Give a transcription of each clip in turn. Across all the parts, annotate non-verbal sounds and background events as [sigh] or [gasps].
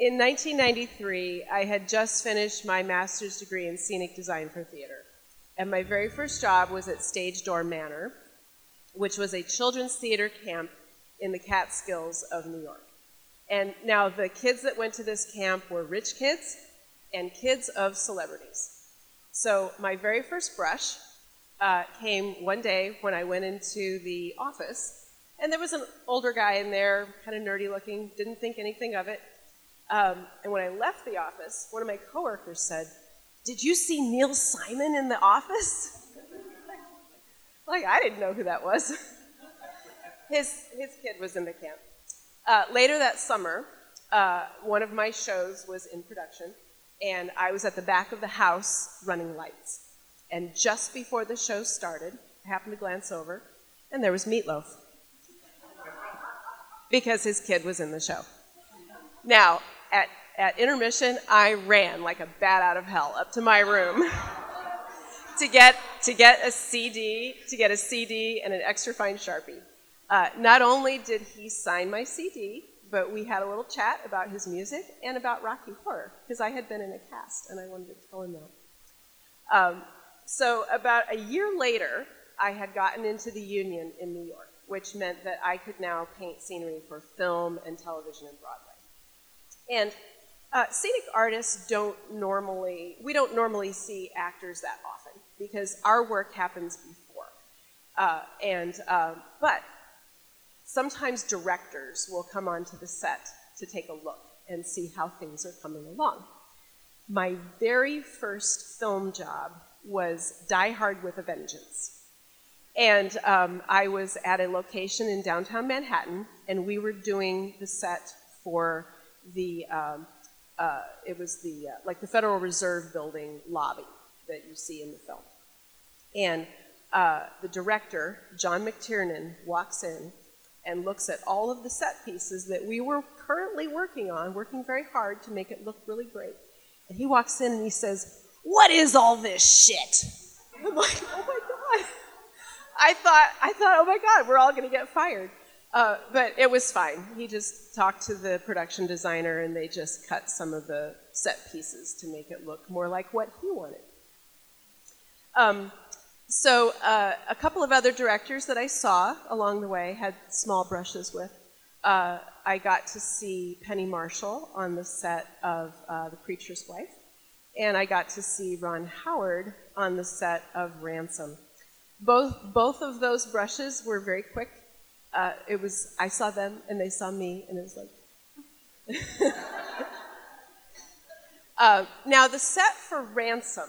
in 1993, I had just finished my master's degree in scenic design for theater. And my very first job was at Stage Door Manor, which was a children's theater camp in the Catskills of New York. And now the kids that went to this camp were rich kids and kids of celebrities. So my very first brush uh, came one day when I went into the office, and there was an older guy in there, kind of nerdy looking, didn't think anything of it. Um, and when I left the office, one of my coworkers said, Did you see Neil Simon in the office? [laughs] like, I didn't know who that was. [laughs] his, his kid was in the camp. Uh, later that summer, uh, one of my shows was in production, and I was at the back of the house running lights. And just before the show started, I happened to glance over, and there was Meatloaf. [laughs] because his kid was in the show. Now, at, at intermission, I ran like a bat out of hell up to my room [laughs] to get to get a CD, to get a CD and an extra fine sharpie. Uh, not only did he sign my CD, but we had a little chat about his music and about Rocky Horror because I had been in a cast and I wanted to tell him that. Um, so about a year later, I had gotten into the union in New York, which meant that I could now paint scenery for film and television and Broadway. And uh, scenic artists don't normally, we don't normally see actors that often because our work happens before. Uh, and, uh, but sometimes directors will come onto the set to take a look and see how things are coming along. My very first film job was Die Hard with a Vengeance. And um, I was at a location in downtown Manhattan, and we were doing the set for the um, uh, it was the uh, like the Federal Reserve Building lobby that you see in the film, and uh, the director John McTiernan walks in and looks at all of the set pieces that we were currently working on, working very hard to make it look really great, and he walks in and he says, "What is all this shit?" I'm like, "Oh my god." I thought, I thought, oh my God, we're all going to get fired. Uh, but it was fine. He just talked to the production designer and they just cut some of the set pieces to make it look more like what he wanted. Um, so, uh, a couple of other directors that I saw along the way had small brushes with. Uh, I got to see Penny Marshall on the set of uh, The Preacher's Wife, and I got to see Ron Howard on the set of Ransom. Both, both of those brushes were very quick uh, it was I saw them and they saw me, and it was like. [laughs] uh, now the set for Ransom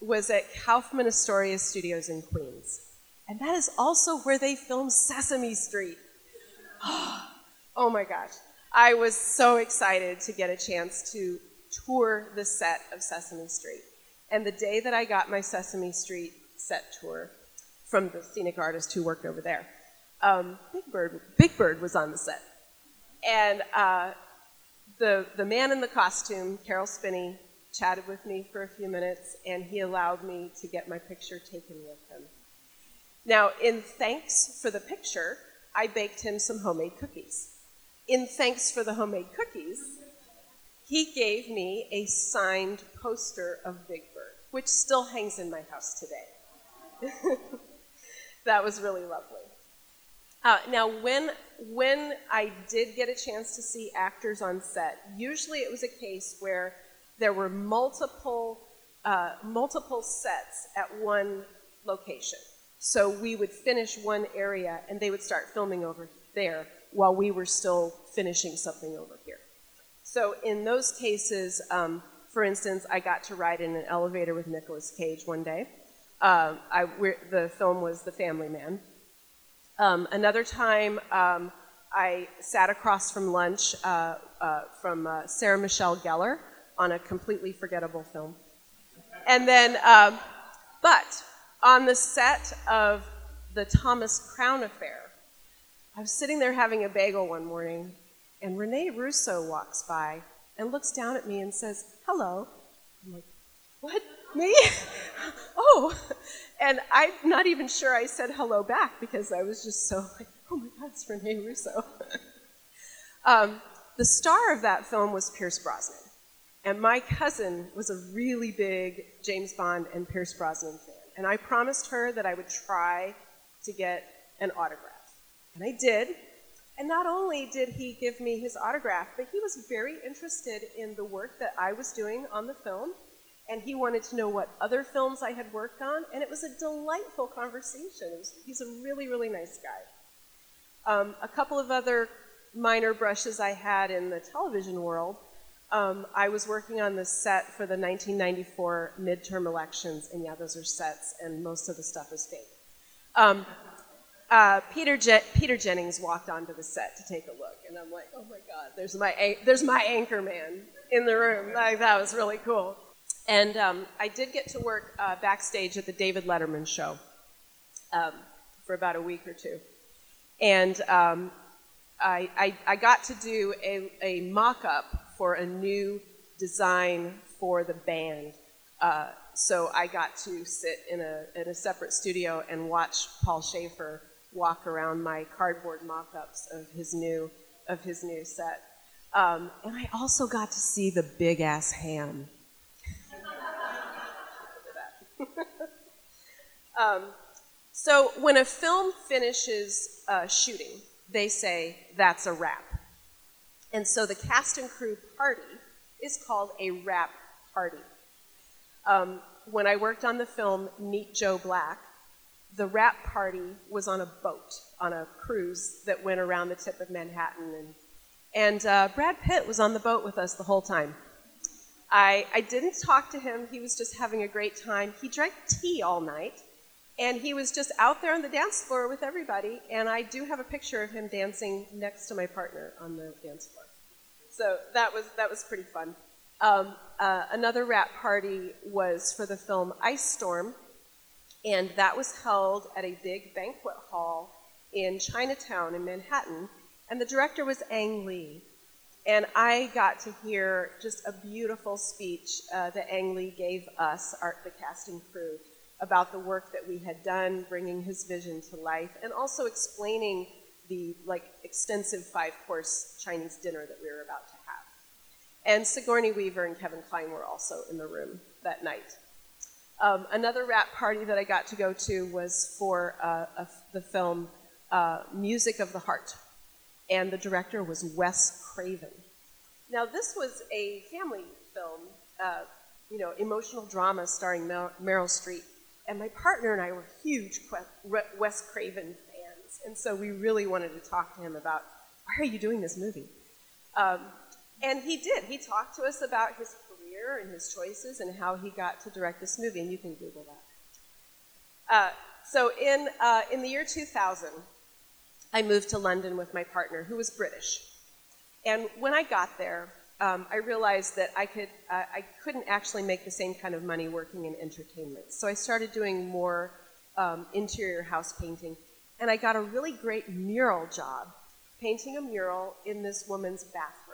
was at Kaufman Astoria Studios in Queens, and that is also where they filmed Sesame Street. [gasps] oh my gosh, I was so excited to get a chance to tour the set of Sesame Street. And the day that I got my Sesame Street set tour from the scenic artist who worked over there, um, Big Bird, Big Bird was on the set, and uh, the the man in the costume, Caroll Spinney, chatted with me for a few minutes, and he allowed me to get my picture taken with him. Now, in thanks for the picture, I baked him some homemade cookies. In thanks for the homemade cookies, he gave me a signed poster of Big Bird, which still hangs in my house today. [laughs] that was really lovely. Uh, now, when when I did get a chance to see actors on set, usually it was a case where there were multiple uh, multiple sets at one location. So we would finish one area, and they would start filming over there while we were still finishing something over here. So in those cases, um, for instance, I got to ride in an elevator with Nicolas Cage one day. Uh, I, the film was The Family Man. Um, another time, um, I sat across from lunch uh, uh, from uh, Sarah Michelle Gellar on a completely forgettable film. And then, um, but on the set of the Thomas Crown Affair, I was sitting there having a bagel one morning, and Rene Russo walks by and looks down at me and says, Hello. I'm like, What? Me? [laughs] oh. And I'm not even sure I said hello back because I was just so like, oh my God, it's Rene Russo. [laughs] um, the star of that film was Pierce Brosnan. And my cousin was a really big James Bond and Pierce Brosnan fan. And I promised her that I would try to get an autograph. And I did. And not only did he give me his autograph, but he was very interested in the work that I was doing on the film. And he wanted to know what other films I had worked on. And it was a delightful conversation. Was, he's a really, really nice guy. Um, a couple of other minor brushes I had in the television world. Um, I was working on the set for the 1994 midterm elections, and yeah, those are sets, and most of the stuff is fake. Um, uh, Peter, Je- Peter Jennings walked onto the set to take a look, and I'm like, oh my god, there's my an- there's my anchor man in the room. Like that was really cool. And um, I did get to work uh, backstage at the David Letterman show um, for about a week or two, and um, I, I, I, got to do a, a mock-up for a new design for the band. Uh, so I got to sit in a, in a separate studio and watch Paul Shaffer walk around my cardboard mock-ups of his new of his new set. Um, and I also got to see the big ass ham. Um, so when a film finishes uh, shooting, they say that's a wrap. And so the cast and crew party is called a wrap party. Um, when I worked on the film Meet Joe Black, the wrap party was on a boat, on a cruise that went around the tip of Manhattan. And, and uh, Brad Pitt was on the boat with us the whole time. I, I didn't talk to him, he was just having a great time. He drank tea all night, and he was just out there on the dance floor with everybody. And I do have a picture of him dancing next to my partner on the dance floor. So that was, that was pretty fun. Um, uh, another wrap party was for the film Ice Storm, and that was held at a big banquet hall in Chinatown in Manhattan. And the director was Ang Lee. And I got to hear just a beautiful speech uh, that Ang Lee gave us, our, the casting crew, about the work that we had done, bringing his vision to life, and also explaining the like extensive five-course Chinese dinner that we were about to have. And Sigourney Weaver and Kevin Kline were also in the room that night. Um, another wrap party that I got to go to was for uh, a, the film uh, Music of the Heart, and the director was Wes Craven. Now, this was a family film, uh, you know, emotional drama starring Mer- Meryl Streep, and my partner and I were huge Wes Craven fans, and so we really wanted to talk to him about why are you doing this movie? Um, and he did. He talked to us about his career and his choices and how he got to direct this movie, and you can Google that. Uh, so in, uh, in the year 2000, I moved to London with my partner, who was British. And when I got there, um, I realized that I, could, uh, I couldn't actually make the same kind of money working in entertainment. So I started doing more um, interior house painting. And I got a really great mural job, painting a mural in this woman's bathroom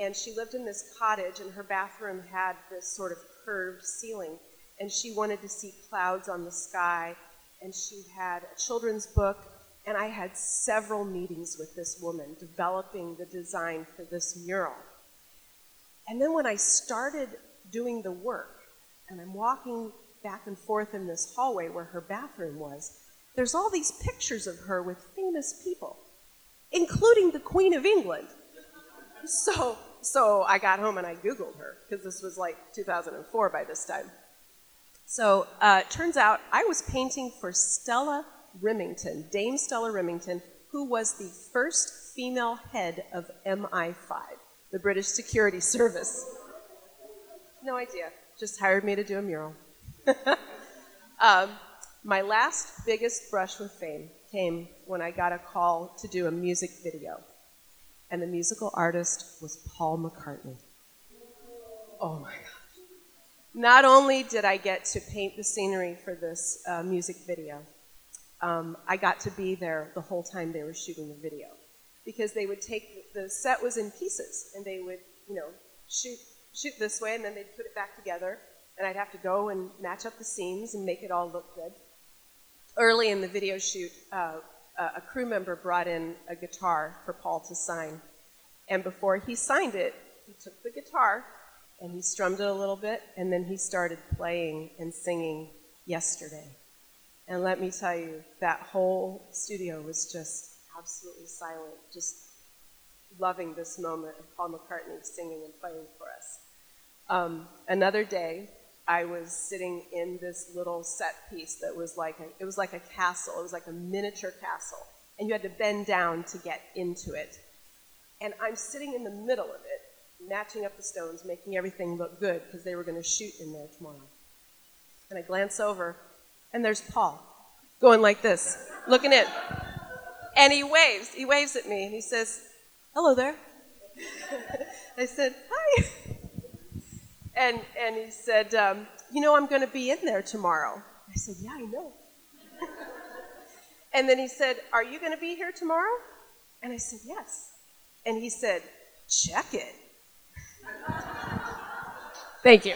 and she lived in this cottage, and her bathroom had this sort of curved ceiling, and she wanted to see clouds on the sky, and she had a children's book, and I had several meetings with this woman developing the design for this mural. And then when I started doing the work, and I'm walking back and forth in this hallway where her bathroom was, there's all these pictures of her with famous people, including the Queen of England. So so I got home and I Googled her because this was like 2004 by this time. So uh, turns out I was painting for Stella Rimington, Dame Stella Rimington, who was the first female head of MI5, the British Security Service. No idea. Just hired me to do a mural. [laughs] um, my last biggest brush with fame came when I got a call to do a music video and the musical artist was Paul McCartney. Oh my gosh. Not only did I get to paint the scenery for this uh, music video, um, I got to be there the whole time they were shooting the video. Because they would take, the set was in pieces, and they would, you know, shoot, shoot this way, and then they'd put it back together, and I'd have to go and match up the scenes and make it all look good. Early in the video shoot, uh, a crew member brought in a guitar for Paul to sign. And before he signed it, he took the guitar and he strummed it a little bit, and then he started playing and singing yesterday. And let me tell you, that whole studio was just absolutely silent, just loving this moment of Paul McCartney singing and playing for us. Um, another day, I was sitting in this little set piece that was like a, it was like a castle. It was like a miniature castle, and you had to bend down to get into it. And I'm sitting in the middle of it, matching up the stones, making everything look good because they were going to shoot in there tomorrow. And I glance over, and there's Paul going like this, looking in. And he waves. He waves at me, and he says, "Hello there." [laughs] I said, "Hi." And, and he said, um, You know, I'm going to be in there tomorrow. I said, Yeah, I know. [laughs] and then he said, Are you going to be here tomorrow? And I said, Yes. And he said, Check it. Thank you.